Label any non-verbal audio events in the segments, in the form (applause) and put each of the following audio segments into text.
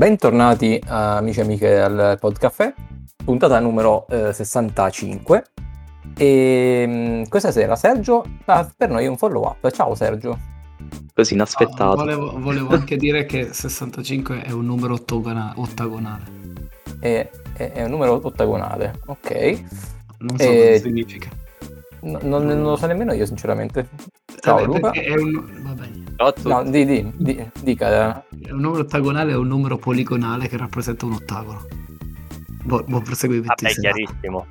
Bentornati uh, amici e amiche al Podcaffè, puntata numero uh, 65. E um, questa sera Sergio ha per noi un follow up. Ciao Sergio. Così inaspettato. Ah, volevo, volevo, anche dire che 65 è un numero ottogona- ottagonale. È, è, è, un numero ottagonale, ok. Non so e... cosa significa. No, non, non, lo so nemmeno io sinceramente. Ciao Vabbè, Luca. È un... Vabbè. No, di, di, di, dica. Un numero ottagonale è un numero poligonale che rappresenta un ottagono. Buon, buon proseguimento. Vabbè, chiarissimo.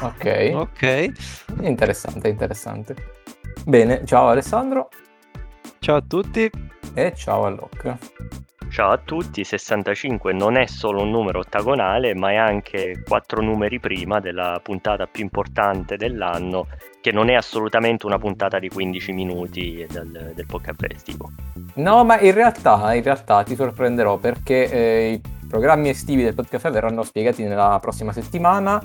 Ok. Ok. Interessante, interessante. Bene, ciao Alessandro. Ciao a tutti. E ciao a Locke. Ciao a tutti, 65 non è solo un numero ottagonale, ma è anche quattro numeri prima della puntata più importante dell'anno, che non è assolutamente una puntata di 15 minuti del, del podcast estivo. No, ma in realtà, in realtà ti sorprenderò perché eh, i programmi estivi del podcast verranno spiegati nella prossima settimana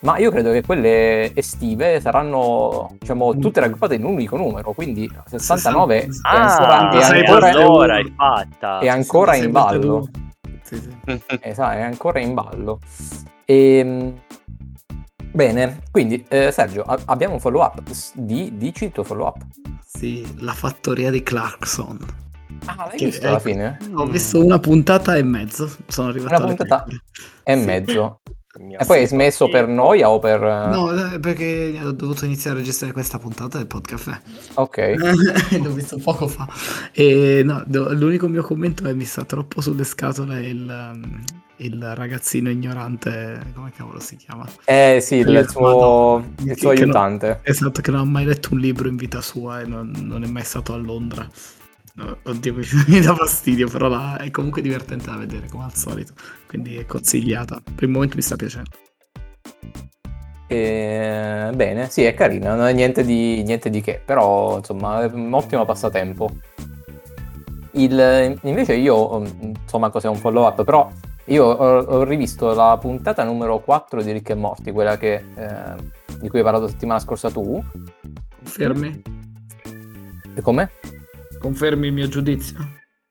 ma io credo che quelle estive saranno diciamo Mm. tutte raggruppate in un unico numero quindi 69 è Ah, ancora, è sei ancora, allora è fatta. è ancora in 62. ballo Sì, sì. esatto, è ancora in ballo e, bene quindi eh, Sergio a- abbiamo un follow up di, dici il tuo follow up Sì, la fattoria di Clarkson. ah l'hai Che- visto alla fine? Ho visto una puntata e mezzo. Sono arrivato Una puntata prime. e mezzo e poi hai smesso per noia o per No, eh, perché ho dovuto iniziare a registrare questa puntata del podcast. ok (laughs) L'ho visto poco fa. E no, l'unico mio commento è mi sta troppo sulle scatole il, um, il ragazzino ignorante, come cavolo si chiama? eh sì il Io- suo, il suo che- aiutante Esatto, che non ha mai letto un libro in vita sua e non, non è mai stato a Londra. Oddio, mi, (laughs) mi dà fastidio, però la- è comunque divertente da vedere, come al solito. Quindi è consigliata. Per il momento mi sta piacendo. E, bene, sì, è carina, non è niente di, niente di che, però insomma è un ottimo passatempo. Il- invece io, mm, insomma, cos'è un follow up, però io ho, ho rivisto la puntata numero 4 di Rick e Morty, quella che, eh, di cui hai parlato la settimana scorsa tu. Confermi? E come? Confermi il mio giudizio?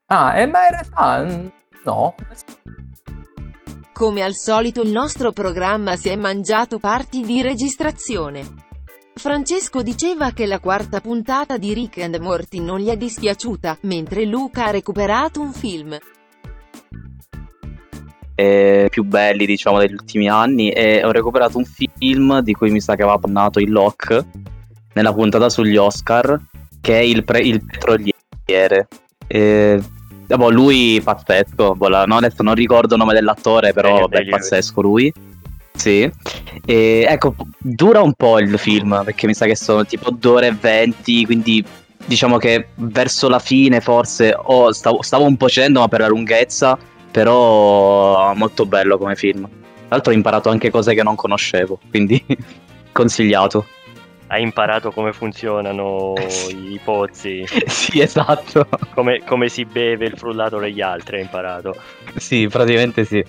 Ah, eh, ma in realtà no. Come al solito il nostro programma si è mangiato parti di registrazione. Francesco diceva che la quarta puntata di Rick and Morty non gli è dispiaciuta, mentre Luca ha recuperato un film. Eh, più belli diciamo degli ultimi anni e ho recuperato un film di cui mi sa che aveva parlato il Lock nella puntata sugli Oscar che è il, pre- il petroliere. E, boh, lui pazzesco boh, la- no, adesso non ricordo il nome dell'attore però vabbè, è Day-Lewis. pazzesco lui. Sì. E, ecco dura un po' il film perché mi sa che sono tipo 2 ore e 20 quindi diciamo che verso la fine forse oh, stavo, stavo un po' cedendo ma per la lunghezza però molto bello come film. Tra l'altro ho imparato anche cose che non conoscevo, quindi (laughs) consigliato. Hai imparato come funzionano i pozzi, (laughs) sì, esatto. come, come si beve il frullato degli altri, hai imparato. Sì, praticamente sì.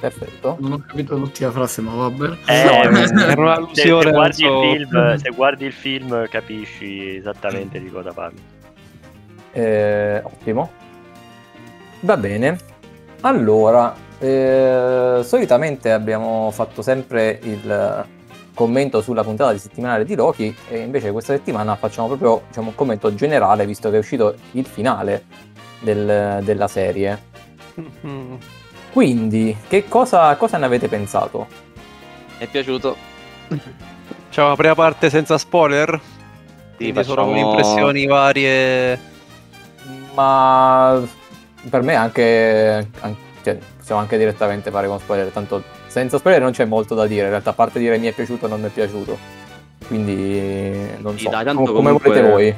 Perfetto. Non ho capito l'ultima frase, ma vabbè. Eh, No, (laughs) se- era un'allusione se, al guardi il film, se guardi il film capisci esattamente di cosa parli. Eh, ottimo. Va bene. Allora, eh, solitamente abbiamo fatto sempre il commento sulla puntata di settimanale di Loki e invece questa settimana facciamo proprio diciamo, un commento generale visto che è uscito il finale del- della serie. (laughs) Quindi, che cosa, cosa ne avete pensato? Mi è piaciuto? Facciamo la prima parte senza spoiler? Quindi solo con impressioni varie. Ma per me anche, an- cioè, possiamo anche direttamente fare con spoiler, tanto senza spoiler non c'è molto da dire, in realtà a parte dire mi è piaciuto o non mi è piaciuto. Quindi non Sì, so, dai, tanto com- come comunque- volete voi.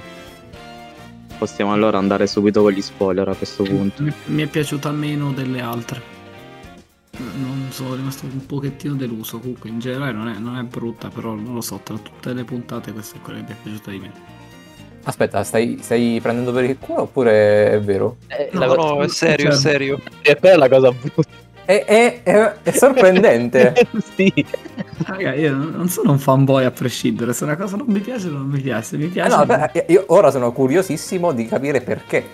Possiamo allora andare subito con gli spoiler a questo punto. Mi, mi è piaciuta meno delle altre. Non sono rimasto un pochettino deluso. Comunque, in generale non è, non è brutta, però non lo so, tra tutte le puntate questa è quella che mi è piaciuta di meno. Aspetta, stai, stai prendendo per il culo oppure è vero? No, No, no, è serio, è Cioè- serio. E quella è la cosa brutta. È, è- è- è sorprendente. (laughs) sì. Raga, io non sono un fanboy a prescindere. Se una cosa non mi piace, non mi piace. Mi Eh piace. no, beh, io ora sono curiosissimo di capire perché.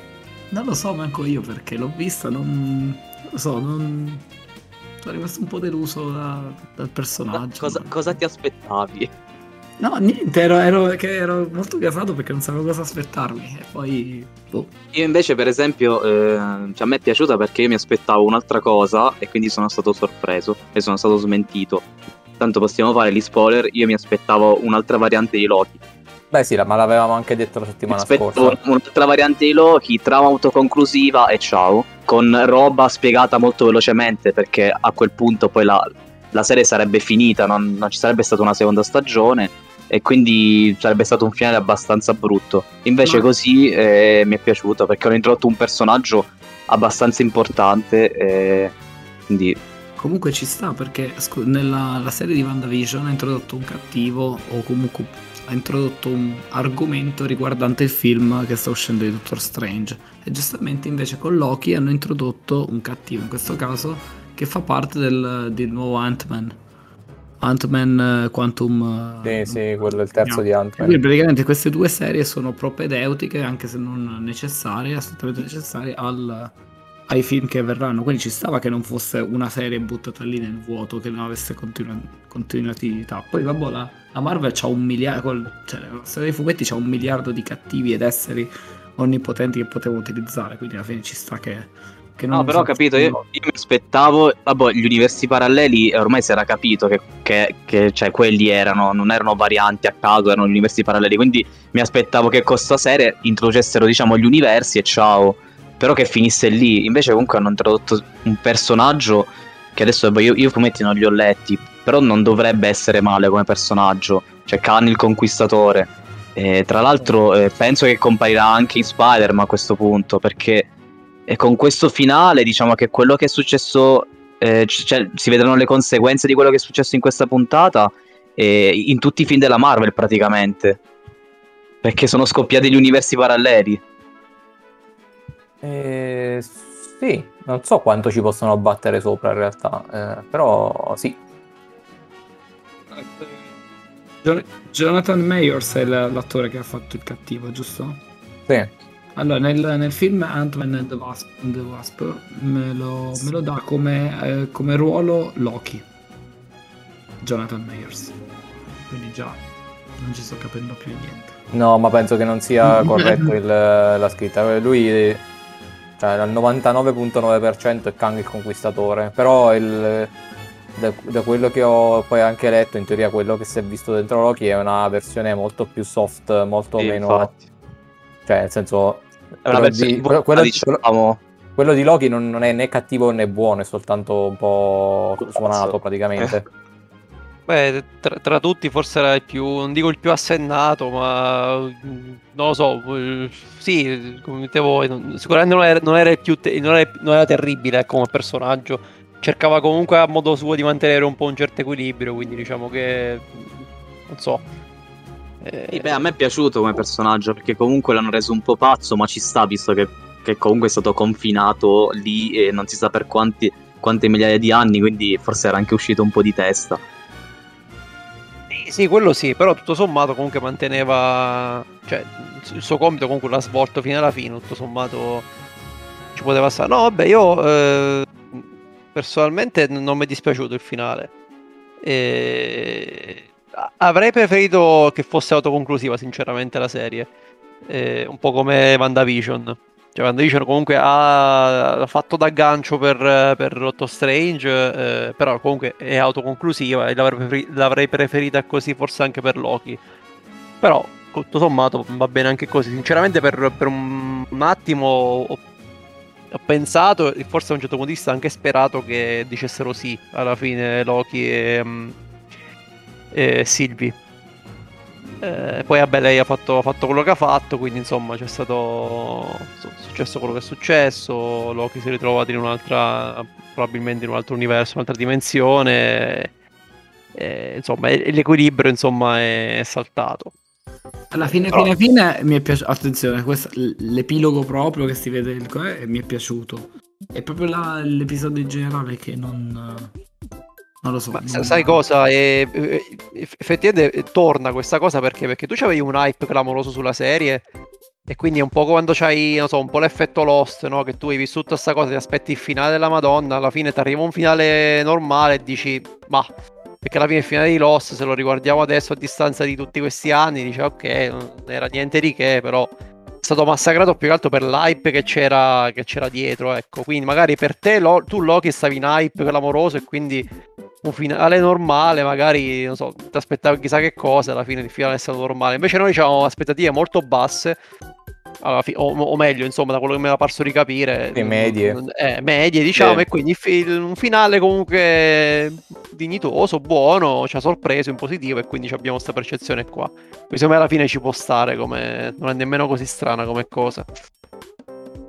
Non lo so manco io perché l'ho vista, non, non lo so, non... sono rimasto un po' deluso da, dal personaggio. Cosa, cosa ti aspettavi? No, niente, ero, ero, che ero molto gasato perché non sapevo cosa aspettarmi. E poi. Boh. Io invece, per esempio, eh, cioè, a me è piaciuta perché io mi aspettavo un'altra cosa e quindi sono stato sorpreso e sono stato smentito. Tanto possiamo fare gli spoiler. Io mi aspettavo un'altra variante di Loki. Beh, sì, ma l'avevamo anche detto la settimana scorsa. Un'altra variante di Loki, trama autoconclusiva e ciao. Con roba spiegata molto velocemente perché a quel punto poi la, la serie sarebbe finita, non, non ci sarebbe stata una seconda stagione e quindi sarebbe stato un finale abbastanza brutto. Invece Ma... così eh, mi è piaciuto perché hanno introdotto un personaggio abbastanza importante e quindi comunque ci sta perché nella serie di WandaVision ha introdotto un cattivo o comunque ha introdotto un argomento riguardante il film che sta uscendo di Doctor Strange e giustamente invece con Loki hanno introdotto un cattivo in questo caso che fa parte del, del nuovo Ant-Man Ant-Man eh, Quantum eh, Sì, sì, quello è il terzo no. di Ant-Man. Quindi praticamente queste due serie sono propedeutiche, anche se non necessarie, assolutamente necessarie al, ai film che verranno. Quindi ci stava che non fosse una serie buttata lì nel vuoto, che non avesse continu- continuatività. Poi vabbè, la, la Marvel c'ha un miliardo, cioè la serie dei fumetti c'ha un miliardo di cattivi ed esseri onnipotenti che potevo utilizzare, quindi alla fine ci sta che no, però ho capito, io, io, mi aspettavo, vabbè, gli universi paralleli ormai si era capito che, che, che cioè, quelli erano, non erano varianti a caso, erano gli universi paralleli, quindi mi aspettavo che con questa serie introducessero, diciamo, gli universi e ciao, però che finisse lì, invece comunque hanno introdotto un personaggio che adesso io, io fumetti non li ho letti, però non dovrebbe essere male come personaggio, cioè Khan il Conquistatore, e, tra l'altro eh, penso che comparirà anche in Spider-Man a questo punto, perché e con questo finale, diciamo che quello che è successo, eh, cioè, si vedranno le conseguenze di quello che è successo in questa puntata eh, in tutti i film della Marvel praticamente. Perché sono scoppiati gli universi paralleli. Eh, sì, non so quanto ci possono battere sopra in realtà, eh, però sì. Jonathan Mayors è l'attore che ha fatto il cattivo, giusto? Sì. Allora, nel, nel film Ant-Man and the Wasp, the Wasp me, lo, me, lo, dà come, eh, come, ruolo Loki, Jonathan Mayers. Quindi già non ci sto capendo più niente. No, ma penso che non sia (laughs) corretto il, la scritta. Lui cioè, al 99.9% è Kang il Conquistatore, però il, da, da, quello che ho poi anche letto, in teoria quello che si è visto dentro Loki è una versione molto più soft, molto sì, meno... Infatti. Cioè, nel senso, versione di, quello, quello, diciamo... quello, di Loki non, non, è né cattivo né buono, è soltanto un po' suonato praticamente. Eh. Beh, tra, tra, tutti forse era il più, non dico il più assennato, ma non lo so, eh, sì, come dite voi, sicuramente non era, non era, più te, non era, non era terribile come personaggio, cercava comunque a modo suo di mantenere un po' un certo equilibrio, quindi diciamo che, non so, eh, beh, a me è piaciuto come personaggio perché comunque l'hanno reso un po' pazzo, ma ci sta visto che, che comunque è stato confinato lì e non si sa per quanti, quante migliaia di anni, quindi forse era anche uscito un po' di testa. Sì, sì, quello sì, però tutto sommato comunque manteneva, cioè il suo compito comunque l'ha svolto fino alla fine, tutto sommato ci poteva stare. No, vabbè, io eh, personalmente non mi è dispiaciuto il finale. E avrei preferito che fosse autoconclusiva, sinceramente, la serie. Eh, un po' come WandaVision. Cioè, WandaVision comunque ha fatto da gancio per, per Rotto Strange, eh, però comunque è autoconclusiva e l'avrei, prefer- l'avrei preferita così forse anche per Loki. Però, tutto sommato, va bene anche così. Sinceramente, per, per un, un, attimo ho, ho, pensato e forse a un certo punto di vista anche sperato che dicessero sì alla fine Loki e... Um, e Silvi. Eh, poi vabbè lei ha fatto, ha fatto, quello che ha fatto, quindi insomma c'è stato successo quello che è successo, Loki si è ritrovato in un'altra, probabilmente in un altro universo, un'altra dimensione, e, insomma l'equilibrio insomma è, è saltato. Alla fine, fine, fine mi è piaciuto. Attenzione, questo, l'epilogo proprio che si vede il, eh, mi è piaciuto. È proprio la, l'episodio in generale che non, non lo so. Ma non sai cosa? E, effettivamente torna questa cosa perché? Perché tu avevi un hype clamoroso sulla serie E quindi è un po' quando c'hai, non so, un po' l'effetto Lost, no? Che tu hai vissuto questa cosa, ti aspetti il finale della Madonna, alla fine ti arriva un finale normale e dici, ma perché alla fine il finale di Lost, se lo riguardiamo adesso a distanza di tutti questi anni, dice ok, non era niente di che, però stato massacrato più che altro per l'hype che c'era, che c'era dietro, ecco. Quindi magari per te, lo, tu Loki stavi in hype clamoroso e quindi un finale normale, magari, non so, ti aspettavi chissà che cosa, alla fine il finale è stato normale. Invece noi avevamo aspettative molto basse fi- o, o, meglio, insomma, da quello che mi era parso di capire, le medie, eh, medie diciamo, sì. e quindi fi- un finale comunque dignitoso, buono, ci ha sorpreso in positivo e quindi abbiamo questa percezione qua. Secondo me alla fine ci può stare, come... non è nemmeno così strana come cosa.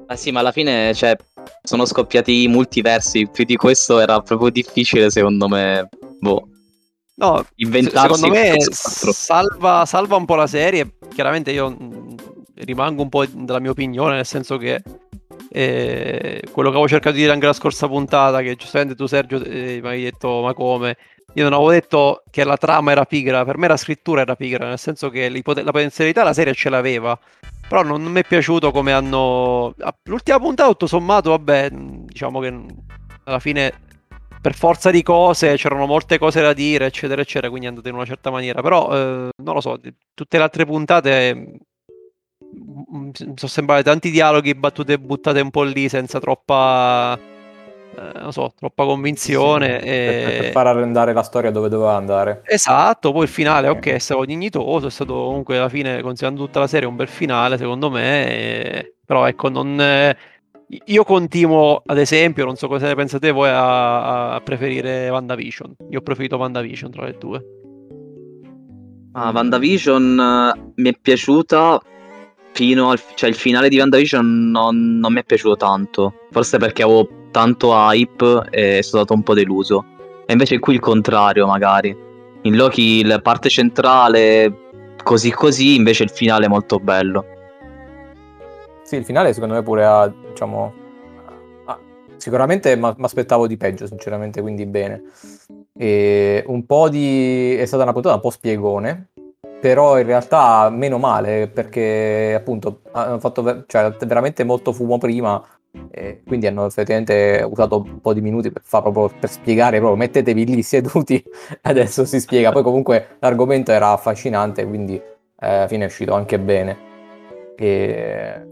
Ah sì, ma alla fine cioè, sono scoppiati i multiversi, più di questo era proprio difficile secondo me. Boh. No, inventarsi secondo me salva, salva un po' la serie. Chiaramente io rimango un po' della mia opinione, nel senso che eh, quello che avevo cercato di dire anche la scorsa puntata, che giustamente tu Sergio eh, mi hai detto ma come? Io non avevo detto che la trama era pigra, per me la scrittura era pigra, nel senso che la potenzialità la serie ce l'aveva. Però non, mi è piaciuto come hanno... L'ultima puntata, tutto sommato, vabbè, diciamo che alla fine per forza di cose c'erano molte cose da dire, eccetera, eccetera, quindi è andato in una certa maniera. Però, eh, non lo so, tutte le altre puntate mi sono sembrati tanti dialoghi, battute buttate un po' lì senza troppa, eh, non so, troppa convinzione. Sì, e... per, per, far andare la storia dove doveva andare. Esatto, poi il finale, ok, è stato dignitoso, è stato comunque alla fine, considerando tutta la serie, un bel finale secondo me, e... però ecco, non... Io continuo, ad esempio, non so cosa ne pensate voi, a, a preferire WandaVision. Io ho preferito WandaVision tra le due. Ah, WandaVision uh, mi è piaciuta fino al cioè il finale di WandaVision non, non mi è piaciuto tanto. Forse perché avevo tanto hype e sono stato un po' deluso. E invece qui il contrario, magari. In Loki la parte centrale così così, invece il finale è molto bello. Sì, il finale secondo me pure ha, diciamo, ha, sicuramente mi aspettavo di peggio, sinceramente, quindi bene. E un po' di... è stata una puntata un po' spiegone, però in realtà meno male perché appunto hanno fatto cioè, veramente molto fumo prima e quindi hanno effettivamente usato un po' di minuti per, proprio, per spiegare proprio mettetevi lì seduti (laughs) adesso si spiega poi comunque l'argomento era affascinante quindi eh, alla fine è uscito anche bene e...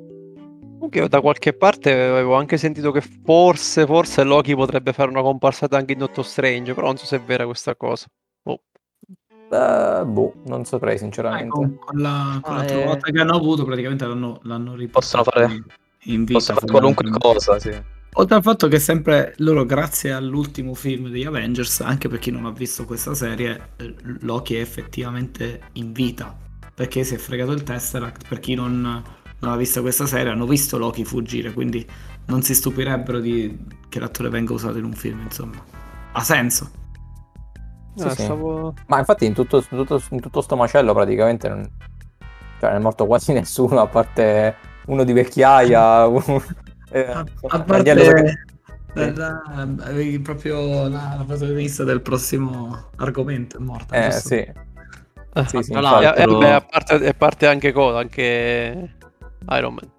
Comunque da qualche parte avevo anche sentito che forse, forse Loki potrebbe fare una comparsata anche in Doctor Strange, però non so se è vera questa cosa. Uh, boh, non saprei sinceramente. Ah, con, con, la, con ah, la trovata eh... che hanno avuto, praticamente l'hanno, l'hanno riportato. Possono fare, in vita, possono fare qualunque cosa, sì. Oltre al fatto che sempre loro, grazie all'ultimo film degli Avengers, anche per chi non ha visto questa serie, eh, Loki è effettivamente in vita. Perché si è fregato il Tesseract. Per chi non, non ha visto questa serie, hanno visto Loki fuggire. Quindi non si stupirebbero di, che l'attore venga usato in un film, insomma. Ha senso. Sì, sì. Stavo... Ma infatti in tutto, in, tutto, in tutto sto macello praticamente non... cioè, non è morto quasi (laughs) nessuno, a parte uno di vecchiaia. (laughs) Un... Eh, a, a parte che... la, avevi proprio la, la protagonista del prossimo argomento è morta. Eh giusto? sì. sì, sì no, e, beh, a, parte, a parte anche cosa, anche Iron Man.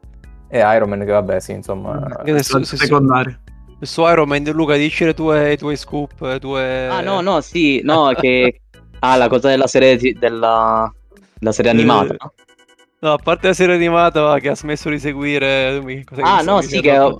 E Iron Man che vabbè sì, insomma... Che adesso, secondario. Su Iron Man, Luca, dici le tue, i tuoi scoop, le tue... Ah, no, no, sì, no, che... (laughs) Ah, la cosa della serie, della... della serie animata, no? No, a parte la serie animata che ha smesso di seguire... Ah, no, sì che, ho...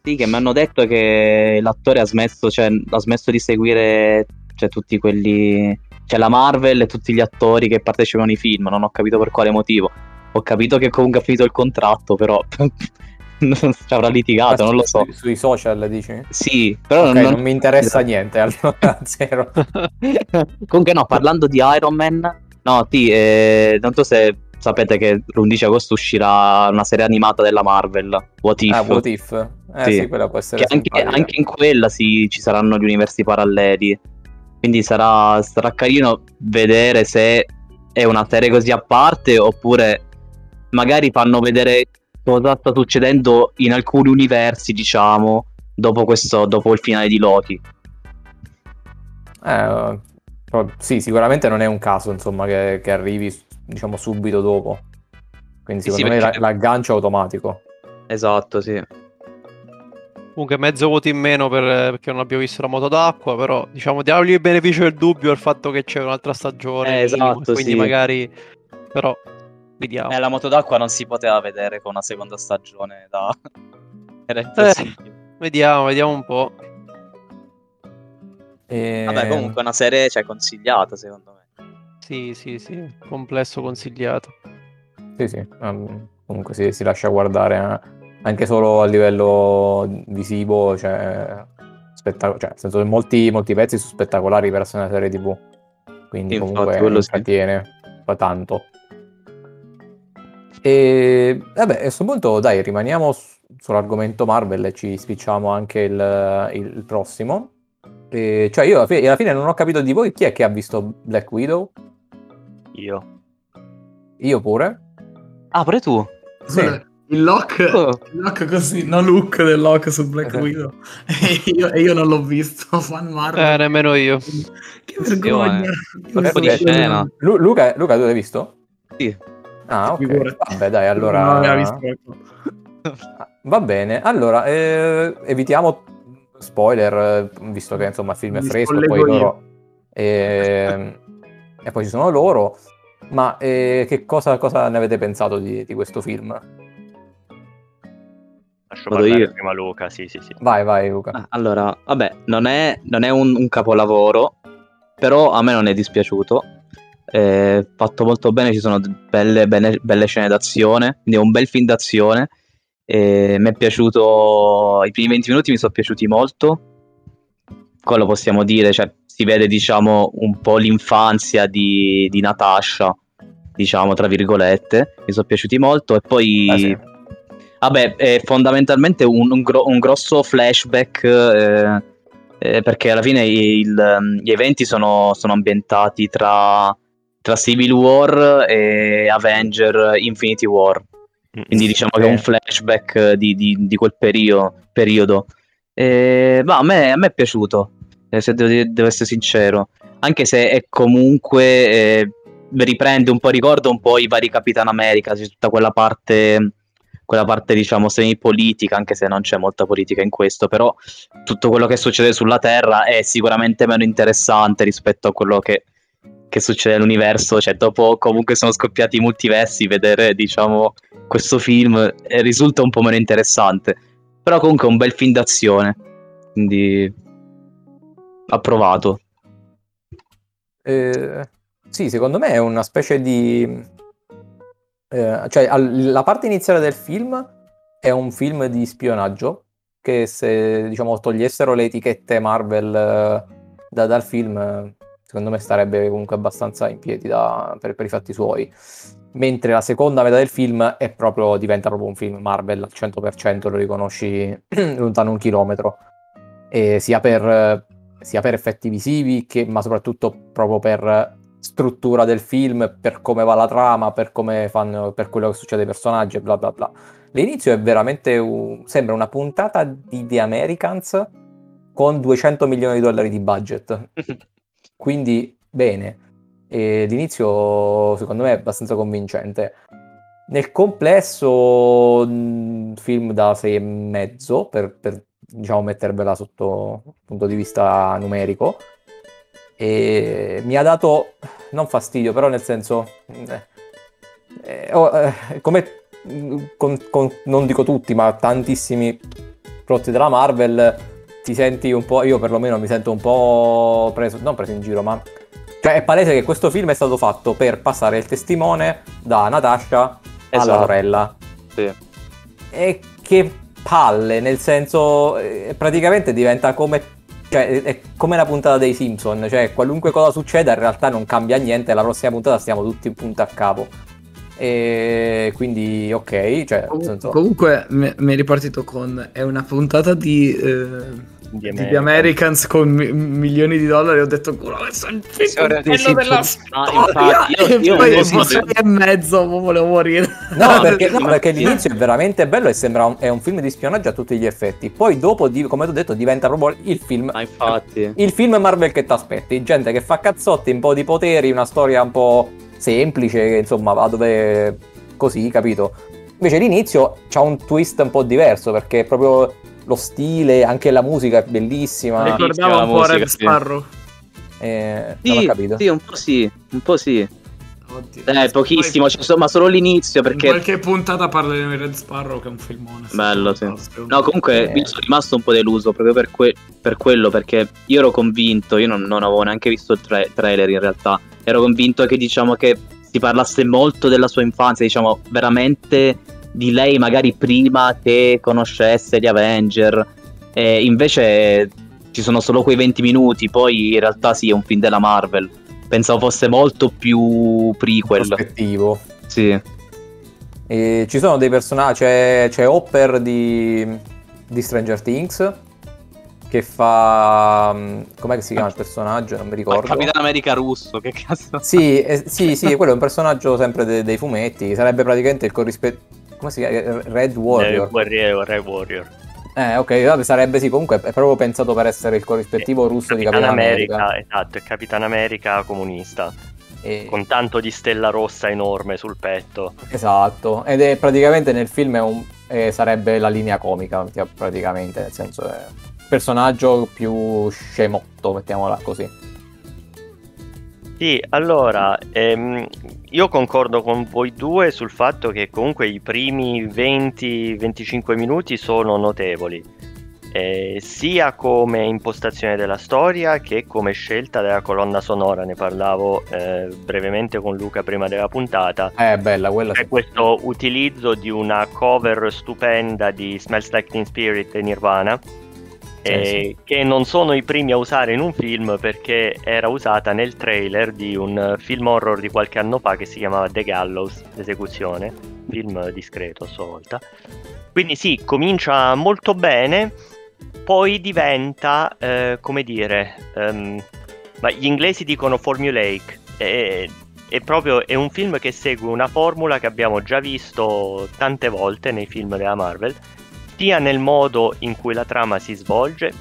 sì, che mi hanno detto che l'attore ha smesso, cioè, ha smesso di seguire cioè, tutti quelli... Cioè, la Marvel e tutti gli attori che partecipano ai film, non ho capito per quale motivo. Ho capito che comunque ha finito il contratto, però (laughs) (laughs) ci avrà litigato, non lo so. Sui, sui social dici? Sì, però okay, non, non, mi interessa niente, allora (laughs) zero. (laughs) Comunque no, parlando di Iron Man, no, sì, eh, non so se sapete che l'11 agosto uscirà una serie animata della Marvel, What If. Ah, What If. Eh sì, sì quella può essere che anche, anche, in quella sì, ci saranno gli universi paralleli. Quindi sarà, sarà carino vedere se è una serie così a parte oppure magari fanno vedere cosa sta succedendo in alcuni universi, diciamo, dopo, questo, dopo il finale di Loki. Eh, sì, sicuramente non è un caso, insomma, che, che arrivi, diciamo, subito dopo. Quindi secondo sì, me perché- la- l'aggancio è automatico. Esatto, sì. Comunque mezzo voto in meno per- perché non abbiamo visto la moto d'acqua, però diciamo diamogli il beneficio del dubbio al fatto che c'è un'altra stagione. Eh, minimo, esatto, quindi sì. magari... Però vediamo. Eh, la moto d'acqua non si poteva vedere con una seconda stagione da... (laughs) Era Eh, vediamo, vediamo un po'. E- Vabbè, comunque è una serie, cioè, consigliata, secondo me. Sì, sì, sì, complesso consigliato. Sì, sì, ehm, comunque si, si lascia guardare eh, anche solo a livello visivo, cioè, spettac- cioè, nel senso che molti, molti pezzi sono spettacolari per essere una serie TV, quindi Infatti, comunque quello sì. intrattiene fa tanto. E vabbè, a questo punto dai, rimaniamo sull'argomento Marvel e ci spicciamo anche il, il- prossimo. E, cioè io alla fine, alla fine non ho capito di voi chi è che ha visto Black Widow? Io. Io pure. Ah, pure tu? Sì. Il lock, Oh. il lock così, no look del lock su Black Esatto. Widow. (laughs) E io, e io non l'ho visto, (laughs) fan Marvel. Eh, nemmeno io. Che vergogna. eh. Io sto- scena. Lu- Luca, Luca, tu l'hai visto? Sì. Ah, ok. Figurati. Vabbè, dai, allora. Non aveva visto qualcosa. Va bene. Allora, eh, evitiamo spoiler, eh, visto che insomma il film è Mi fresco, poi loro. E, (laughs) e poi ci sono loro. Ma eh, che cosa, cosa ne avete pensato di, di questo film? Lascio Vado parlare io. prima Luca, sì, sì, sì. Vai, vai, Luca. Ah, Allora, vabbè, non è, non è un, un capolavoro, però a me non è dispiaciuto. È fatto molto bene, ci sono belle, belle, belle scene d'azione, quindi è un bel film d'azione. Mi è piaciuto, i primi 20 minuti mi sono piaciuti molto, quello possiamo dire, cioè si vede diciamo un po' l'infanzia di, di Natasha, diciamo tra virgolette, mi sono piaciuti molto e poi... Ah, sì. Vabbè, è fondamentalmente un, un gro- un grosso flashback eh, eh, perché alla fine il- gli eventi sono, sono ambientati tra, tra Civil War e Avenger Infinity War. Quindi diciamo che è un flashback di, di- di quel perio- periodo. Eh, ma a me, a me è piaciuto, eh, se devo, devo essere sincero. Anche se è comunque eh, riprende un po', ricorda un po' i vari Capitan America, c'è tutta quella parte, quella parte diciamo semi-politica, anche se non c'è molta politica in questo, però tutto quello che succede sulla Terra è sicuramente meno interessante rispetto a quello che, che succede nell'universo. Cioè, dopo comunque sono scoppiati i multiversi, vedere diciamo questo film eh, risulta un po' meno interessante. Però comunque è un bel film d'azione. Quindi approvato. Eh, sì, secondo me è una specie di... eh, cioè, al- la parte iniziale del film è un film di spionaggio che se, diciamo, togliessero le etichette Marvel eh, da- dal film, eh, secondo me starebbe comunque abbastanza in piedi da- per, per i fatti suoi. Mentre la seconda metà del film è proprio, diventa proprio un film Marvel al 100%, lo riconosci (clears throat) lontano un chilometro. E sia per sia per effetti visivi, che, ma soprattutto proprio per struttura del film, per come va la trama, per fanno, per quello che succede ai personaggi, bla bla bla. L'inizio è veramente un- sembra una puntata di The Americans con 200 milioni di dollari di budget. (laughs) Quindi bene. E l'inizio secondo me è abbastanza convincente. Nel complesso, mh, film da 6,5 per, per diciamo mettervela sotto punto di vista numerico. E mi ha dato non fastidio, però nel senso, eh, eh, oh, eh, come mh, con- con- non dico tutti, ma tantissimi prodotti della Marvel, ti senti un po', io perlomeno mi sento un po' preso, non preso in giro, ma cioè è palese che questo film è stato fatto per passare il testimone da Natasha alla Esatto. sorella. Sì. E che palle, nel senso, eh, praticamente diventa come, cioè, è- come la puntata dei Simpson, cioè qualunque cosa succeda in realtà non cambia niente, la prossima puntata stiamo tutti in punta a capo. E quindi ok, cioè, Com- senso, Comunque mi mi è ripartito con è una puntata di, eh, Di di The Americans con mi- milioni di dollari. Ho detto, questo è il film Sì, ora più sì, bello sì, della sì. storia. Ah, infatti, io- e io poi così- dopo sei e mezzo volevo morire. No, (laughs) perché, no, perché l'inizio è veramente bello e sembra un, è un film di spionaggio a tutti gli effetti. Poi dopo, di- come ti ho detto, diventa proprio il film. Ma infatti. Il film Marvel che ti aspetti. Gente che fa cazzotti, un po' di poteri, una storia un po' semplice, che insomma va dove così, capito? Invece l'inizio c'ha un twist un po' diverso perché proprio lo stile, anche la musica è bellissima. Ricordava un po' Red sì. Sparrow. Eh, Sì, capito. sì, un po' sì, un po' sì. Oddio. Eh, pochissimo, Poi- cioè, so- ma solo l'inizio In perché... qualche puntata parleremo di Red Sparrow che è un filmone. Bello, sì. No, comunque Eh. io sono rimasto un po' deluso proprio per, que- per quello, perché io ero convinto, io non, non avevo neanche visto il tra- trailer in realtà, ero convinto che diciamo che si parlasse molto della sua infanzia, diciamo veramente di lei magari prima che conoscesse gli Avenger, e invece ci sono solo quei 20 minuti, poi in realtà sì, è un film della Marvel. Pensavo fosse molto più prequel. prospettivo. Sì. E ci sono dei personaggi, c'è, c'è Hopper di, di Stranger Things che fa... mm, Com'è che si chiama il personaggio? Non mi ricordo. Capitano America russo, che cazzo. Sì, eh, sì, sì, quello è un personaggio sempre de- dei fumetti, sarebbe praticamente il corrispettivo... Come si chiama? Red Warrior. Eh, Warrior, Re Warrior. Eh, ok, vabbè, sarebbe sì, comunque è proprio pensato per essere il corrispettivo russo di Capitan Capitan America. Esatto, è Capitan America comunista, E- con tanto di stella rossa enorme sul petto. Esatto, ed è praticamente nel film è un- eh, sarebbe la linea comica, praticamente, nel senso è il personaggio più scemotto, mettiamola così. Sì, allora, ehm, io concordo con voi due sul fatto che comunque i primi 20-25 minuti sono notevoli, eh, sia come impostazione della storia che come scelta della colonna sonora. Ne parlavo eh, brevemente con Luca prima della puntata. Eh, È bella quella. C'è questo utilizzo di una cover stupenda di Smells Like Teen Spirit e Nirvana. Eh, che non sono i primi a usare in un film perché era usata nel trailer di un film horror di qualche anno fa che si chiamava The Gallows, l'esecuzione, film discreto a sua volta. Quindi sì, comincia molto bene, poi diventa, eh, come dire, ehm, ma gli inglesi dicono formulaic, è, è proprio è un film che segue una formula che abbiamo già visto tante volte nei film della Marvel, sia nel modo in cui la trama si svolge,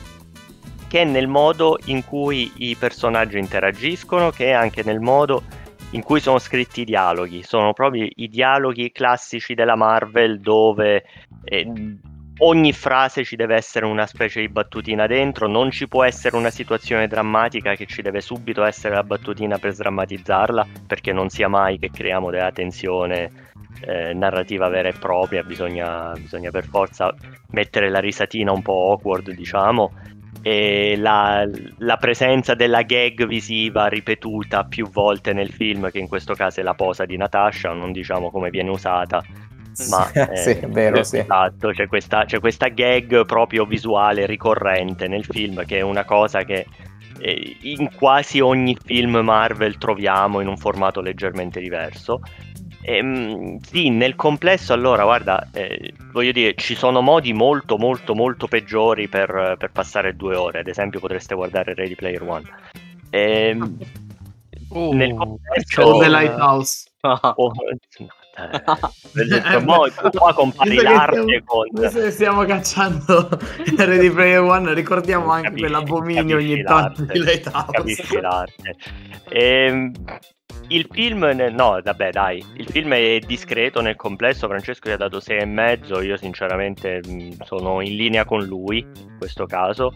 che nel modo in cui i personaggi interagiscono, che anche nel modo in cui sono scritti i dialoghi. Sono proprio i dialoghi classici della Marvel dove eh, ogni frase ci deve essere una specie di battutina dentro, non ci può essere una situazione drammatica che ci deve subito essere la battutina per sdrammatizzarla, perché non sia mai che creiamo della tensione eh, narrativa vera e propria, bisogna, bisogna per forza mettere la risatina un po' awkward, diciamo, e la, la presenza della gag visiva ripetuta più volte nel film, che in questo caso è la posa di Natasha, non diciamo come viene usata, ma (laughs) eh, sì, è vero, sì. esatto, c'è questa, c'è questa gag proprio visuale ricorrente nel film, che è una cosa che eh, in quasi ogni film Marvel troviamo in un formato leggermente diverso. Ehm, sì, nel complesso, allora, guarda, eh, voglio dire, ci sono modi molto, molto, molto peggiori per, per passare due ore. Ad esempio, potreste guardare Ready Player One. Ehm, Uh, nel O complesso, The Lighthouse. oh, (laughs) no, (laughs) dai. Mo tu qua compari l'arte stiamo- con stiamo cacciando (laughs) Ready Player One, ricordiamo anche Capisci- quell'abominio ogni tanto di Lighthouse. capisci l'arte. Ehm, il film, no, vabbè, dai, il film è discreto nel complesso. Francesco gli ha dato 6 e mezzo. Io, sinceramente, mh, sono in linea con lui in questo caso.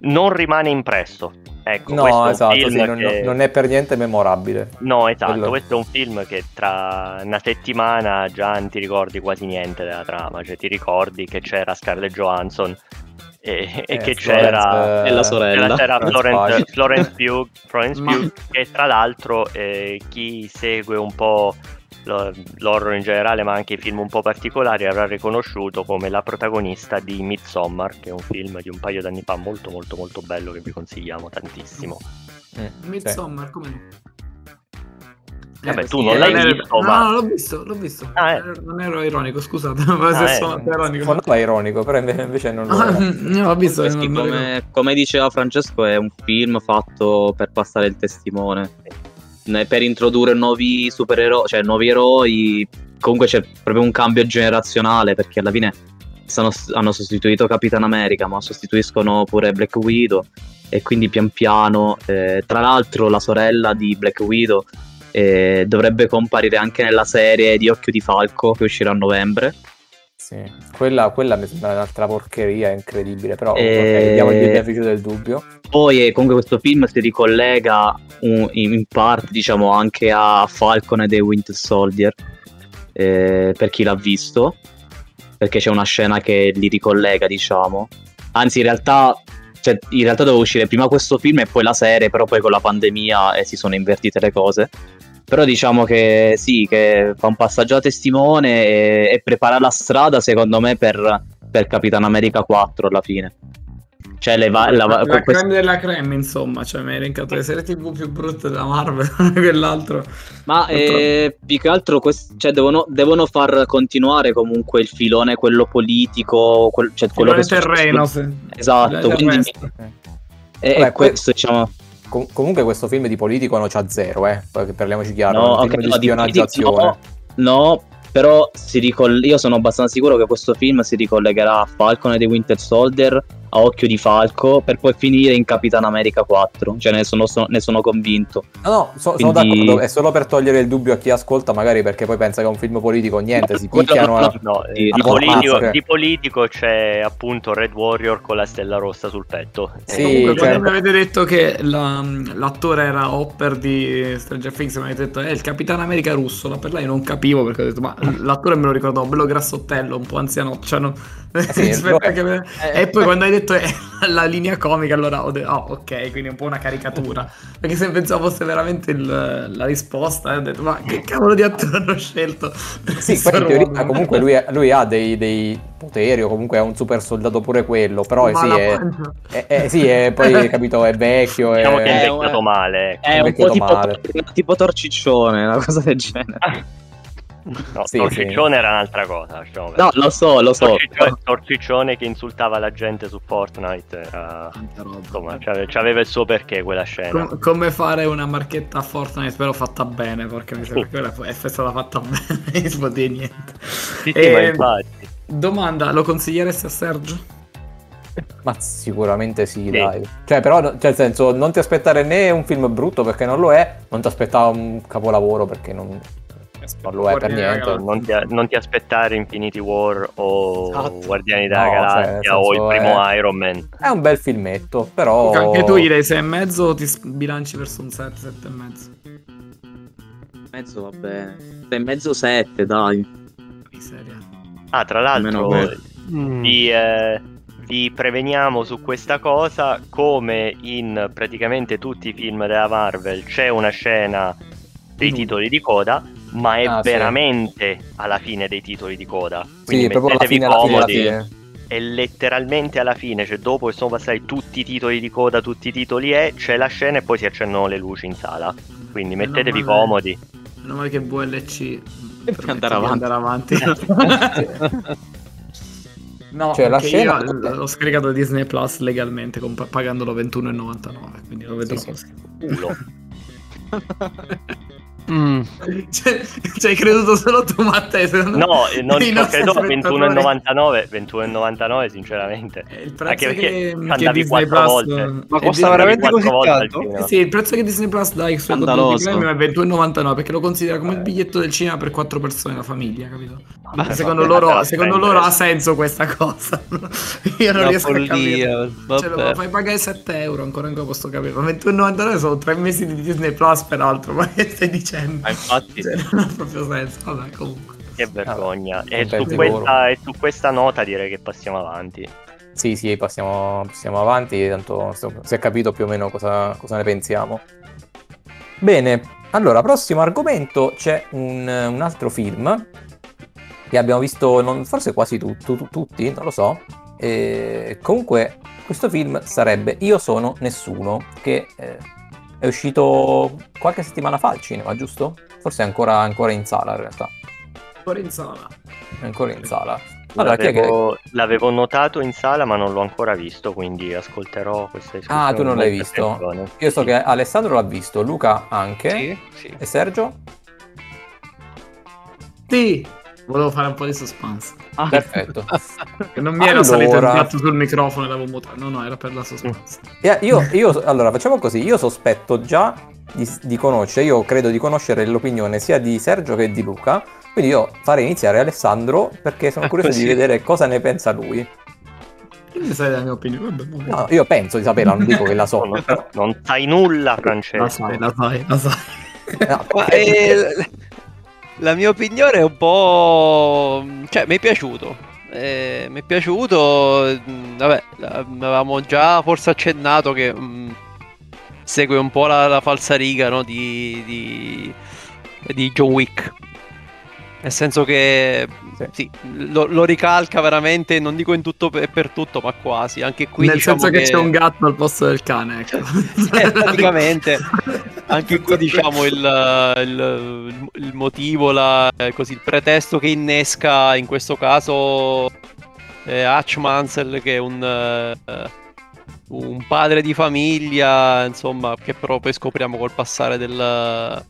Non rimane impresso. Ecco, No, esatto, film sì, non, che- non è per niente memorabile. No, esatto, Quello- questo è un film che tra una settimana già non ti ricordi quasi niente della trama, cioè ti ricordi che c'era Scarlett Johansson e, e Eh, che c'era, E la eh, sorella. c'era Florence Florence, Pugh. Florence Pugh, che tra l'altro eh, chi segue un po' l'horror in generale ma anche i film un po' particolari avrà riconosciuto come la protagonista di Midsommar che è un film di un paio d'anni fa molto molto molto bello che vi consigliamo tantissimo sì. Midsommar, come no? Vabbè, Eh, tu non l'hai ero- visto, no, ma- No, l'ho visto, l'ho visto. Ah, eh. Non ero ironico, scusate, (laughs) ma se Ah, eh. sono ironico. Suonava ironico, però inve- invece non lo Ah, era. no, ho visto Sì, non come, come diceva Francesco, è un film fatto per passare il testimone. Ne- Per introdurre nuovi supereroi, cioè nuovi eroi. Comunque c'è proprio un cambio generazionale perché alla fine sono- hanno sostituito Capitan America, ma sostituiscono pure Black Widow. E quindi pian piano, eh, tra l'altro, la sorella di Black Widow E dovrebbe comparire anche nella serie di Occhio di Falco che uscirà a novembre. Sì, quella, quella mi sembra un'altra porcheria incredibile, però Eh, ok, diamo il beneficio del dubbio. Poi eh, comunque questo film si ricollega un- in in parte diciamo anche a Falcon e The Winter Soldier eh, per chi l'ha visto perché c'è una scena che li ricollega diciamo anzi in realtà cioè, in realtà doveva uscire prima questo film e poi la serie però poi con la pandemia eh, si sono invertite le cose però diciamo che sì che fa un passaggio a testimone e, e prepara la strada secondo me per, per Capitan America 4 alla fine cioè le va- la, La, questo- creme della creme, insomma, cioè mi hai elencato le serie TV più brutte della Marvel, (laughs) quell'altro. Ma eh, più che altro quest- cioè, devono, devono far continuare comunque il filone, quello politico, quel- cioè, quello che terreno, sì. Esatto, quindi resto. e, Vabbè, questo diciamo Com- comunque questo film di politico non c'ha zero, eh. Parliamoci chiaro, no, è un ok, film di no, di spionaggio no, però si ricoll- io sono abbastanza sicuro che questo film si ricollegherà a Falcon e The Winter Soldier a Occhio di Falco per poi finire in Capitan America 4, cioè ne sono, so- ne sono convinto. No, no, so- sono Quindi- d'accordo, è solo per togliere il dubbio a chi ascolta, magari perché poi pensa che è un film politico, niente, si (laughs) picchiano... no, No, eh, Sì, di, no, politico, di politico c'è appunto Red Warrior con la stella rossa sul petto. Sì, Comunque, cioè- quando mi avete detto che la- l'attore era Hopper di Stranger Things, mi avete detto, è il Capitano America russo. La per lei non capivo perché ho detto, ma l'attore me lo ricordavo, bello grassottello, un po' anziano. Cioè, no- sì, (laughs) Aspetta lo è. che- E poi quando hai detto è (laughs) la linea comica, allora ho detto, oh, ok, quindi è un po' una caricatura. Perché se pensavo fosse veramente il- la risposta, ho detto, ma che cavolo di attore hanno scelto? Sì, poi in teoria comunque lui, lui ha dei, dei poteri o comunque è un super soldato pure quello, però Ma sì, è, è- è- sì, è- poi (laughs) capito, è vecchio, è... Diciamo che è invecchiato male. ecco. È un po' tipo, tipo Torciccione, una cosa del genere. No, Sì, Torciccione era un'altra cosa. lasciamo No, lo so, lo so. Torciccione, Torciccione che insultava la gente su Fortnite era... Insomma, c'ave- c'aveva il suo perché quella scena. Com- come fare una marchetta a Fortnite però fatta bene porca miseria perché quella è stata fatta (laughs) bene non si può dire niente Sì, sì, E- ma infatti. domanda lo consiglieresti a Sergio? Ma sicuramente sì, Sì. dai. Cioè, però, cioè, nel senso, non ti aspettare né un film brutto perché non lo è, non ti aspettare un capolavoro perché non, non lo è per niente. Non ti, non ti aspettare Infinity War o Esatto. Guardiani della No, cioè, Galassia nel o il primo è- Iron Man. È un bel filmetto, però... Anche tu dai 6 e mezzo o ti sbilanci verso un 7, 7 e mezzo? Mezzo va bene. Sei mezzo sette, dai. Miseria. Ah, tra l'altro quello. Mm. vi, eh, vi preveniamo su questa cosa come in praticamente tutti i film della Marvel c'è una scena dei titoli di coda ma è Ah, sì. veramente alla fine dei titoli di coda Sì, quindi proprio alla mettetevi fine, alla fine, alla comodi fine. è letteralmente alla fine cioè dopo che sono passati tutti i titoli di coda tutti i titoli E c'è la scena e poi si accendono le luci in sala quindi mettetevi male- comodi Meno male che VLC permette andare avanti. andare avanti. No, Cioè, la scena- io l'ho scaricato da Disney Plus legalmente comp- pagandolo 21,99 quindi lo vedrò Sì, sì. (laughs) Mm. (laughs) Cioè, ci hai creduto solo tu Matteo. No, eh, non (laughs) ci ho creduto a spettatori- 21,99 21,99 sinceramente È il prezzo Anche perché che, ci che andavi Disney quattro Plus volte. Ma è costa Disney- veramente così tanto? Sì, il prezzo che Disney Plus dà ai suoi Scandaloso. contenuti premium è 21,99 perché lo considera come il biglietto del cinema per quattro persone, la famiglia, capito? Ma secondo vabbè, loro, secondo loro ha senso questa cosa. (laughs) Io non Una riesco a capire. follia, Cioè, lo vabbè. fai pagare 7 euro, ancora ancora posso capire. Ma 21,99 sono tre mesi di Disney Plus, peraltro. Ma che stai dicendo? Ma infatti, Cioè, (laughs) non ha proprio senso. Vabbè, comunque. Che vergogna. Vabbè, E su, questa, e su questa nota direi che passiamo avanti. Sì, sì, passiamo, passiamo avanti, tanto si è capito più o meno cosa, cosa ne pensiamo. Bene, allora, prossimo argomento, c'è un, un altro film che abbiamo visto, non- forse quasi tu- tu- tutti, non lo so. E comunque, questo film sarebbe Io sono nessuno, che eh, è uscito qualche settimana fa al cinema, giusto? Forse è ancora, ancora in sala in realtà, Fuori in sala. è ancora in sala. Allora, chi è che... L'avevo, l'avevo notato in sala ma non l'ho ancora visto, quindi ascolterò questa discussione. Ah, tu non l'hai visto? attenzione. Io so Sì. che Alessandro l'ha visto, Luca anche. Sì, sì. E Sergio? Sì, volevo fare un po' di suspense. Ah, Perfetto. (laughs) Che non mi era salito il Allora- piatto sul microfono e l'avevo mutato. No, no, era per la suspense. E Io, io- allora, facciamo così. Io sospetto già di, di conoscere, io credo di conoscere l'opinione sia di Sergio che di Luca, quindi io farei iniziare Alessandro perché sono (laughs) curioso di vedere cosa ne pensa lui. Che ne sai della mia opinione? Vabbè, vabbè. No, io penso di saperla, non dico che la so. Non, (laughs) non sai nulla, La Francesco. sai, la sai, la sai. No, eh, la mia opinione è un po'... cioè mi è piaciuto. Eh, mi è piaciuto, mm, vabbè, avevamo già forse accennato che mm, segue un po' la, la falsariga no, di, di, di John Wick. Nel senso che Sì. sì, lo, lo ricalca veramente, non dico in tutto e per tutto, ma quasi. Anche qui Nel diciamo senso che, c'è un gatto al posto del cane, ecco. (laughs) Eh, praticamente. Anche qui (laughs) diciamo il, il- il motivo, la- così, il pretesto che innesca in questo caso eh, Hutch Mansell che è un, eh, un padre di famiglia, insomma, che però poi scopriamo col passare del,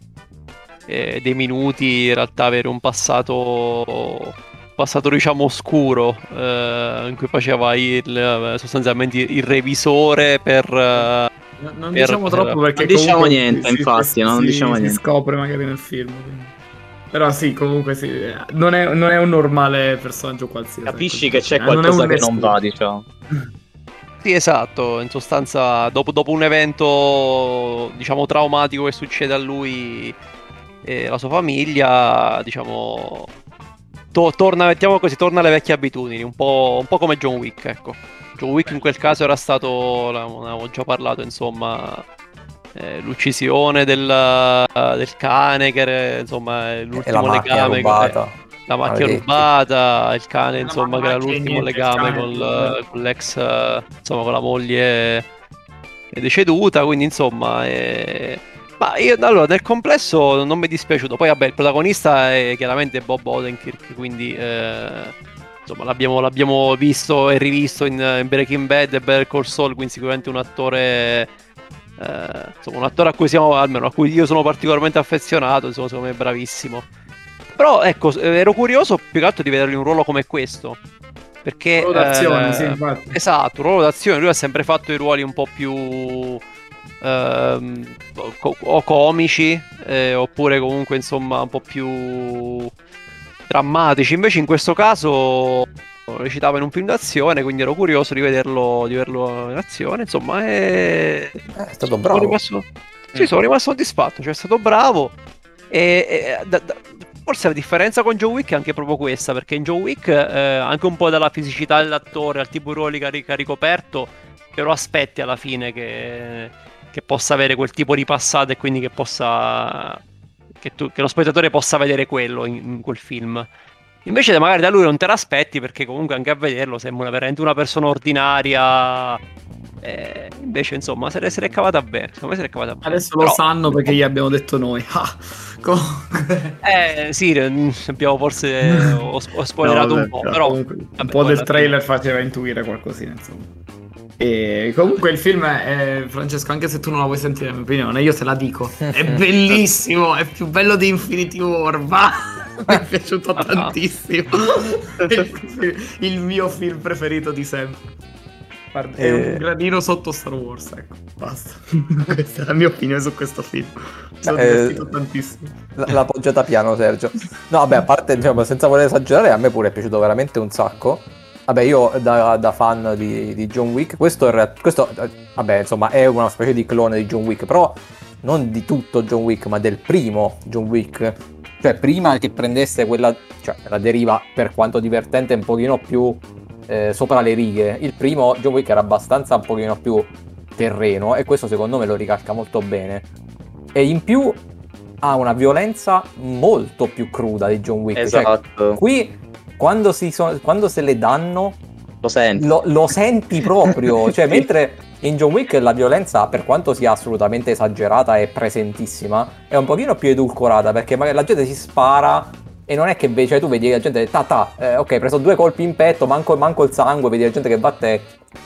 eh, dei minuti in realtà avere un passato passato diciamo oscuro eh, in cui faceva il, eh, sostanzialmente il revisore per eh, No, non Per- diciamo troppo perché Non diciamo niente, si- infatti, si- non si- diciamo si niente. scopre magari nel film. quindi. Però sì, comunque sì, non è, non è un normale personaggio qualsiasi. Capisci ecco. che c'è Eh, non qualcosa un che non va, diciamo. (laughs) Sì, esatto, in sostanza dopo, dopo un evento diciamo traumatico che succede a lui e alla sua famiglia, diciamo to- torna, mettiamo così, torna alle vecchie abitudini, un po', un po' come John Wick, ecco. John Wick in quel caso era stato, ne avevo già parlato, insomma, eh, l'uccisione del, del cane, che era, insomma, è la l'ultimo legame. rubata. La macchina Maledetti. rubata, il cane, La insomma, che era l'ultimo legame col- con l'ex, eh, insomma, con la moglie è deceduta, quindi insomma... eh, Ma io, allora, nel complesso non mi è dispiaciuto. Poi, vabbè, il protagonista è chiaramente Bob Odenkirk, quindi... eh, Insomma, l'abbiamo, l'abbiamo visto e rivisto in, in Breaking Bad e Better Call Saul, quindi sicuramente un attore... eh, insomma, un attore a cui siamo, almeno a cui io sono particolarmente affezionato, insomma, secondo me è bravissimo. Però ecco, ero curioso più che altro di vederlo in un ruolo come questo. Perché... Ruolo d'azione, eh, sì, infatti. Esatto, un ruolo d'azione. Lui ha sempre fatto i ruoli un po' più... ehm, o comici, eh, oppure comunque insomma un po' più drammatici. Invece in questo caso recitava in un film d'azione, quindi ero curioso di vederlo, di vederlo in azione. Insomma, è, Eh, è stato sono bravo. rimasto, sì, sono rimasto soddisfatto, cioè è stato bravo. E, e- da- da- forse la differenza con Joe Wick è anche proprio questa, perché in Joe Wick, eh, anche un po' dalla fisicità dell'attore, al tipo di ruoli che ha ri- che ha ricoperto, però aspetti alla fine che, che possa avere quel tipo di passato e quindi che possa... Che, tu- che lo spettatore possa vedere quello in, in quel film. Invece magari da lui non te l'aspetti perché comunque anche a vederlo sembra veramente una persona ordinaria. Eh, invece insomma se l'è, se l'è cavata bene. Secondo me se l'è cavata bene. Adesso lo Però- sanno perché gli abbiamo detto noi. (laughs) Ah, comunque... Eh sì, abbiamo forse (laughs) ho, ho spoilerato No, un vabbè, po', però però comunque un vabbè, po' poi del trailer faceva intuire qualcosina, insomma. E comunque il film è, Francesco, anche se tu non la vuoi sentire la mia opinione, io te la dico. È (laughs) bellissimo, è più bello di Infinity War, va! (laughs) Mi è piaciuto (laughs) tantissimo. Il, il mio film preferito di sempre. Guarda, è Eh. un gradino sotto Star Wars, ecco, basta. Questa è la mia opinione su questo film. Mi sono Eh, divertito tantissimo. L- L'ha appoggiata piano Sergio. No, vabbè, a parte, diciamo, senza voler esagerare, a me pure è piaciuto veramente un sacco. Vabbè, io da, da fan di, di John Wick, questo, realtà- questo, vabbè, insomma, è una specie di clone di John Wick, però non di tutto John Wick, ma del primo John Wick. Cioè, prima che prendesse quella, cioè, la deriva, per quanto divertente, un pochino più eh, sopra le righe. Il primo John Wick era abbastanza un pochino più terreno e questo secondo me lo ricalca molto bene. E in più ha una violenza molto più cruda di John Wick. Cioè, Esatto, qui quando, si so- quando se le danno lo senti. lo, lo senti proprio. (laughs) cioè, mentre in John Wick la violenza, per quanto sia assolutamente esagerata e presentissima, è un pochino più edulcorata perché magari la gente si spara. E non è che ve- cioè, tu vedi la gente, ta ta, eh, ok, preso due colpi in petto, manco, manco il sangue, vedi la gente che va, a te-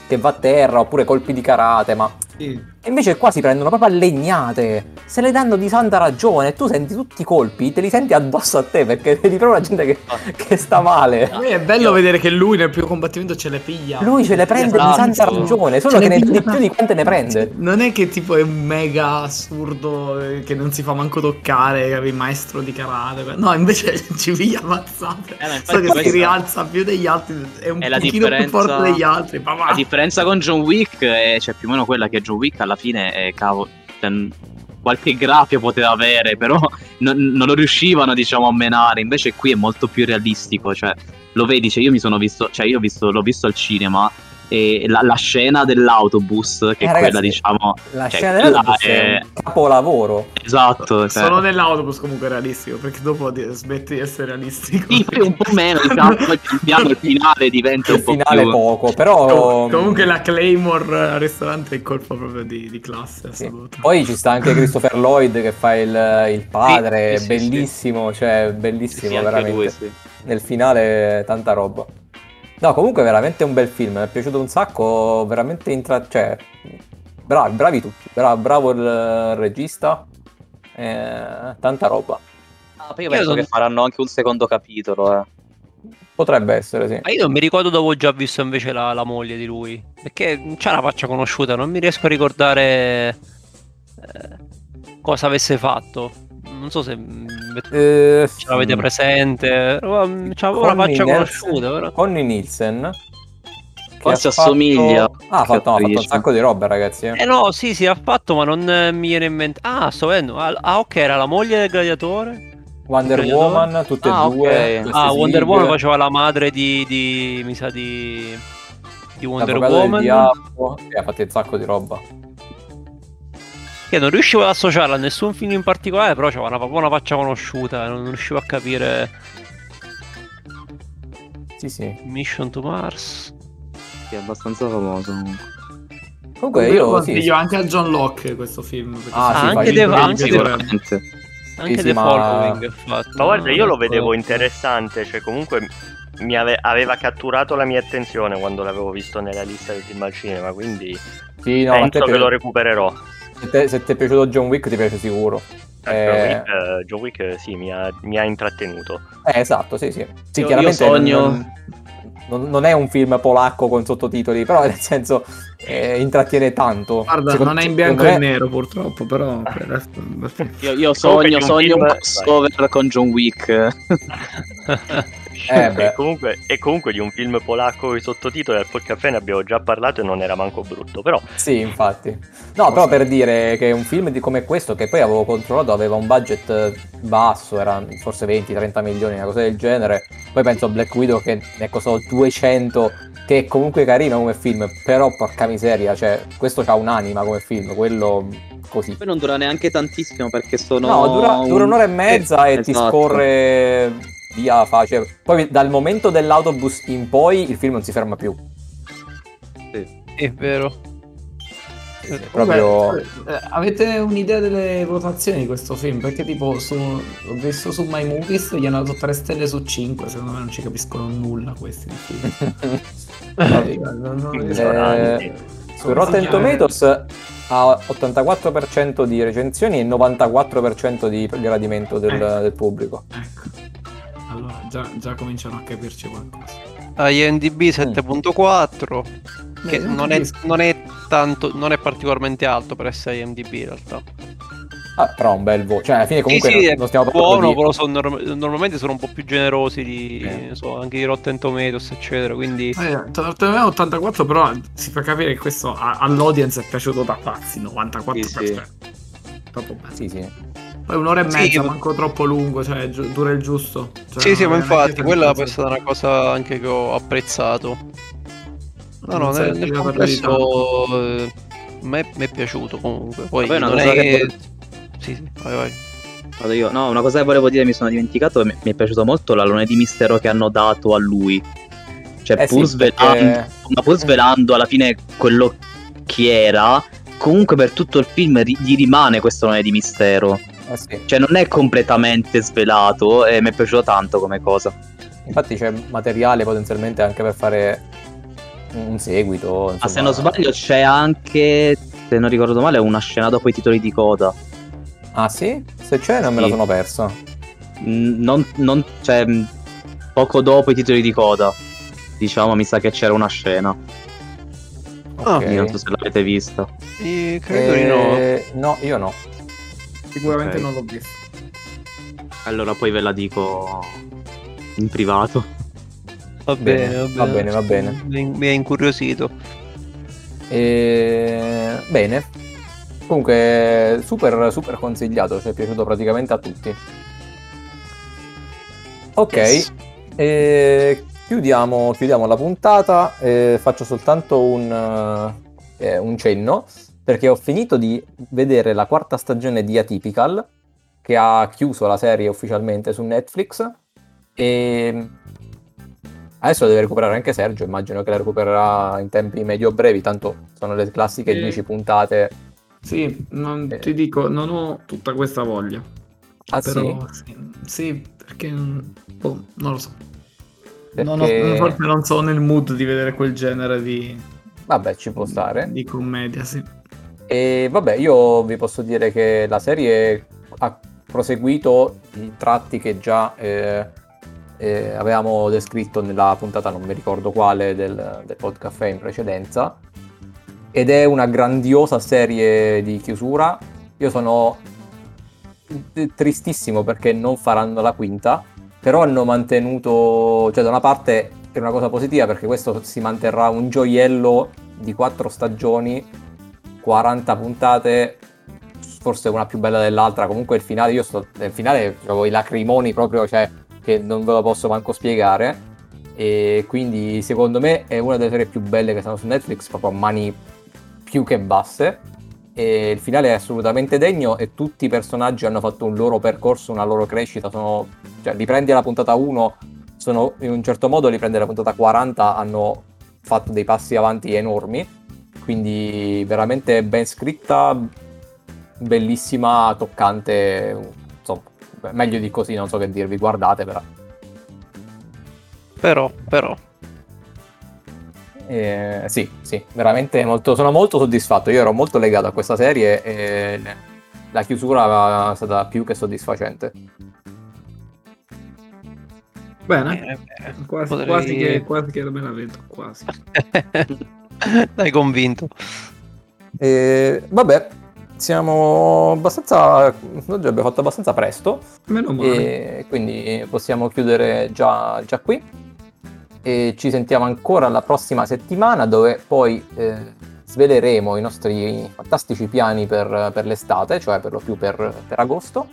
che va a terra, oppure colpi di karate, ma Sì. E invece qua si prendono proprio a legnate, se le danno di santa ragione, e tu senti tutti i colpi, te li senti addosso a te perché (laughs) vedi proprio la gente che, che sta male. A me è bello vedere che lui nel primo combattimento ce le piglia. Lui ce le prende di Esatto. santa ragione, solo Ce che ne dà di piglia- più di quante ne prende. Non è che tipo è un mega assurdo eh, che non si fa manco toccare, è il maestro di karate. No, invece (laughs) ci piglia ammazzate. Eh, ma So che si rialza più degli altri, è un È pochino più forte degli altri. Ma va. La differenza con John Wick è cioè, più o meno quella che John Wick alla fine è cavolo. cioè, qualche graffio poteva avere, però non, non lo riuscivano, diciamo, a menare. Invece qui è molto più realistico. Cioè, lo vedi, cioè, io mi sono visto, cioè, io visto, l'ho visto al cinema. E la, la scena dell'autobus, che Eh, è ragazzi, quella, diciamo. La cioè, scena dell'autobus è un capolavoro. Esatto. Cioè, Solo nell'autobus comunque è realistico, perché dopo di- smetti di essere realistico. sì, un po' meno, diciamo, piano il finale diventa Il un po' finale più... poco, però... Com- Comunque la Claymore al ristorante è il colpo proprio di, di classe Sì. Poi ci sta anche Christopher Lloyd che fa il, il padre, Sì, sì, sì, bellissimo, cioè bellissimo veramente. lui, sì. Nel finale tanta roba. No, comunque veramente un bel film, mi è piaciuto un sacco, veramente intra... cioè bravi, bravi tutti, Bra- bravo il regista, eh, tanta roba. Ah, poi io Io penso non- che faranno anche un secondo capitolo, eh. Potrebbe essere, sì. Ma io non mi ricordo dove ho già visto invece la, la moglie di lui. Perché c'è una faccia conosciuta, non mi riesco a ricordare eh, cosa avesse fatto. Non so se mm, Eh, ce l'avete presente. mm, C'avevo una Connie faccia Nielsen- conosciuta. però. Connie Nielsen. ha fatto- assomiglia. Ah, ha fatto, no, ha fatto un sacco di roba, ragazzi. eh. Eh no, sì, sì, ha fatto, ma non eh, mi viene in mente. Ah, sto vedendo. Ah, ok, era la moglie del gladiatore. Wonder Gladiatore? Woman, tutte Ah, e due. queste Ah, Wonder fighe. Woman faceva la madre di. di mi sa di. di Wonder Woman. diavolo, e ha fatto un sacco di roba. Che non riuscivo ad associarla a nessun film in particolare, però c'aveva una, una faccia conosciuta. Non riuscivo a capire. Sì, sì. Mission to Mars. Sì, è abbastanza famoso comunque. Comunque Io io consiglio sì, anche a John Locke questo film. perché Ah, sì, anche The, anche The- Sicuramente. anche sì, The ma- Following. Ma guarda, io lo vedevo interessante, cioè comunque mi ave- aveva catturato la mia attenzione quando l'avevo visto nella lista dei film al cinema, quindi sì, no, penso che pi- lo recupererò. Se, te- se ti è piaciuto John Wick ti piace sicuro. John Eh, Wick, eh, John Wick, eh, sì, mi ha, mi ha intrattenuto. eh, esatto, sì, sì. Sì, Io- chiaramente io sogno- Non, non- non è un film polacco con sottotitoli, però nel senso eh, intrattiene tanto. Guarda, Secondo- non è in bianco e me- nero purtroppo, però per resto. Io, io sogno, sogno un crossover con John Wick. (laughs) Eh, (laughs) e, comunque, e comunque di un film polacco con i sottotitoli al Caffè ne abbiamo già parlato e non era manco brutto, però Sì, infatti. No, però per dire che un film di- come questo, che poi avevo controllato, aveva un budget eh, basso, era forse 20-30 milioni, una cosa del genere. Poi penso a Black Widow che ne costò 200, che è comunque carino come film, però porca miseria, cioè, questo c'ha un'anima come film, quello così. Poi non dura neanche tantissimo perché sono. No, dura, dura un'ora e mezza e ti Esatto. scorre via facile. Poi dal momento dell'autobus in poi il film non si ferma più. È vero. Sì, sì, proprio... Eh, avete un'idea delle votazioni di questo film? Perché tipo su, ho visto su My Movies gli hanno dato 3 stelle su 5, secondo me non ci capiscono nulla questi film. (laughs) Eh, non- non a- Eh, su Rotten Tomatoes ha 84% di recensioni e 94% di gradimento del, Ecco. del pubblico. Ecco. Già, già cominciano a capirci qualcosa. IMDb 7.4. Che Eh, non non è, non è tanto. Non è particolarmente alto per essere IMDb in realtà. Ah, però un bel voto. Cioè, alla fine comunque sì, sì, non, stiamo buono, di... però sono norm- normalmente sono un po' più generosi di, Eh. so, anche di Rotten Tomatoes, eccetera. Quindi Eh, a me 84 però si fa capire che questo a- all'audience è piaciuto da pazzi, 94%. Sì, sì. Troppo bello. Sì, sì. Poi un'ora e Sì, mezza, io- manco troppo lungo, cioè giu- dura il giusto. Cioè, sì, sì, ma infatti quella è stata una cosa anche che ho apprezzato. No, no, Non nel, nel complesso eh, mi è piaciuto comunque. Poi Vabbè, non è che volevo- Sì, sì, vai, vai. Vado io. No, una cosa che volevo dire, mi sono dimenticato. Mi, mi è piaciuto molto l'alone di mistero che hanno dato a lui. Cioè, Eh pur sì, svelando, perché- ma pur svelando alla fine quello che era, comunque per tutto il film ri- gli rimane questo alone di mistero. Eh sì. Cioè, non è completamente svelato e mi è piaciuto tanto come cosa. Infatti c'è materiale potenzialmente anche per fare un seguito. Ma insomma. se non sbaglio c'è anche se non ricordo male, una scena dopo i titoli di coda. Ah sì? Se c'è non me la Sì. sono persa. Non, non, cioè, poco dopo i titoli di coda. Diciamo, mi sa che c'era una scena. Ah, Ok. Io non so se l'avete vista. Eh, credo di no. Eh, no, io no. Sicuramente Ok. non l'ho visto. Allora poi ve la dico in privato. Va Bene, bene, va bene, va bene. Mi, mi ha incuriosito. E... Bene. Comunque, super, super consigliato, ci è piaciuto praticamente a tutti. Ok, Yes. e chiudiamo, chiudiamo la puntata. e faccio soltanto un, eh, un cenno perché ho finito di vedere la quarta stagione di Atypical che ha chiuso la serie ufficialmente su Netflix e adesso la deve recuperare anche Sergio, immagino che la recupererà in tempi medio brevi, tanto sono le classiche Sì. 10 puntate. Sì, non, Eh. ti dico, non ho tutta questa voglia. Ah, però sì, sì, perché boh, non lo so. Non ho- Perché- forse non sono nel mood di vedere quel genere di, Vabbè, ci può stare. di commedia, sì. E vabbè, io vi posso dire che la serie ha proseguito i tratti che già eh, eh, avevamo descritto nella puntata, non mi ricordo quale, del, del podcast in precedenza. Ed è una grandiosa serie di chiusura. Io sono tristissimo perché non faranno la quinta, però hanno mantenuto, cioè da una parte è una cosa positiva perché questo si manterrà un gioiello di quattro stagioni 40 puntate, forse una più bella dell'altra. Comunque il finale, io sto nel finale avevo i lacrimoni proprio, cioè che non ve lo posso manco spiegare. E quindi secondo me è una delle serie più belle che stanno su Netflix, proprio a mani più che basse. E il finale è assolutamente degno e tutti i personaggi hanno fatto un loro percorso, una loro crescita. Sono, cioè, li prendi alla puntata 1, sono in un certo modo, li prendi alla puntata 40, hanno fatto dei passi avanti enormi quindi veramente ben scritta, bellissima, toccante, insomma, meglio di così non so che dirvi, guardatevela. Però, però. Eh, sì, sì, veramente molto, sono molto soddisfatto, io ero molto legato a questa serie e la chiusura è stata più che soddisfacente. Bene, Eh, beh, quasi, potrei- quasi che, quasi che me la vedo, quasi. (laughs) (laughs) Dai convinto. E, vabbè, siamo abbastanza, oggi abbiamo fatto abbastanza presto. Meno male. E quindi possiamo chiudere già, già qui. E ci sentiamo ancora la prossima settimana dove poi eh, sveleremo i nostri fantastici piani per, per l'estate, cioè per lo più per, per agosto,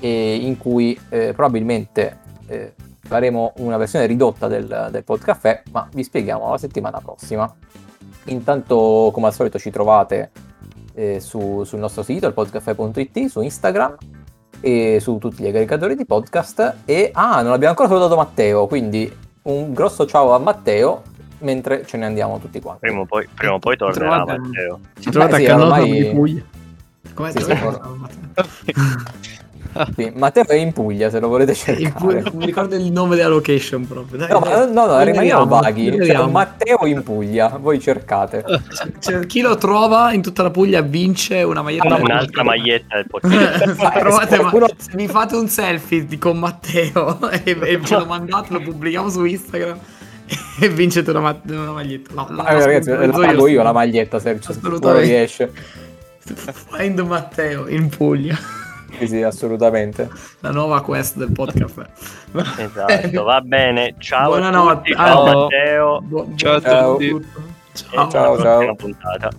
e in cui eh, probabilmente eh, faremo una versione ridotta del, del podcast, ma vi spieghiamo la settimana prossima. Intanto, come al solito, ci trovate eh, su- sul nostro sito, il podcafè.it, su Instagram e su tutti gli aggregatori di podcast. E ah, non abbiamo ancora salutato Matteo, quindi un grosso ciao a Matteo mentre ce ne andiamo tutti quanti. Prima o poi, prima o poi tornerà Trovate- Matteo. Ci trovate Beh, sì, a Cannotto ormai- di Puglia. Come Sì, sì, (laughs) (laughs) (laughs) Sì, Matteo è in Puglia se lo volete In cercare. Puglia- non mi ricordo il nome della location proprio. Dai, No, dai. no, no, rimaniamo vaghi. Un Matteo in Puglia, voi cercate. Cioè, chi lo trova in tutta la Puglia vince una maglietta. del Un'altra maglietta del podcast. Qualcuno- mi fate un selfie di- con Matteo (laughs) e, e ce lo mandate, lo pubblichiamo su Instagram (laughs) e vincete una, ma- una maglietta. La, la- Ah, ragazzi, la pago io la sì. maglietta se non riesce. Find Matteo in Puglia. Sì, sì, assolutamente. La nuova quest del podcast. Esatto, va bene. Ciao Buonanotte. a tutti, ciao. Matteo. Bu- Ciao a tutti. Ciao. Ciao, ciao. puntata.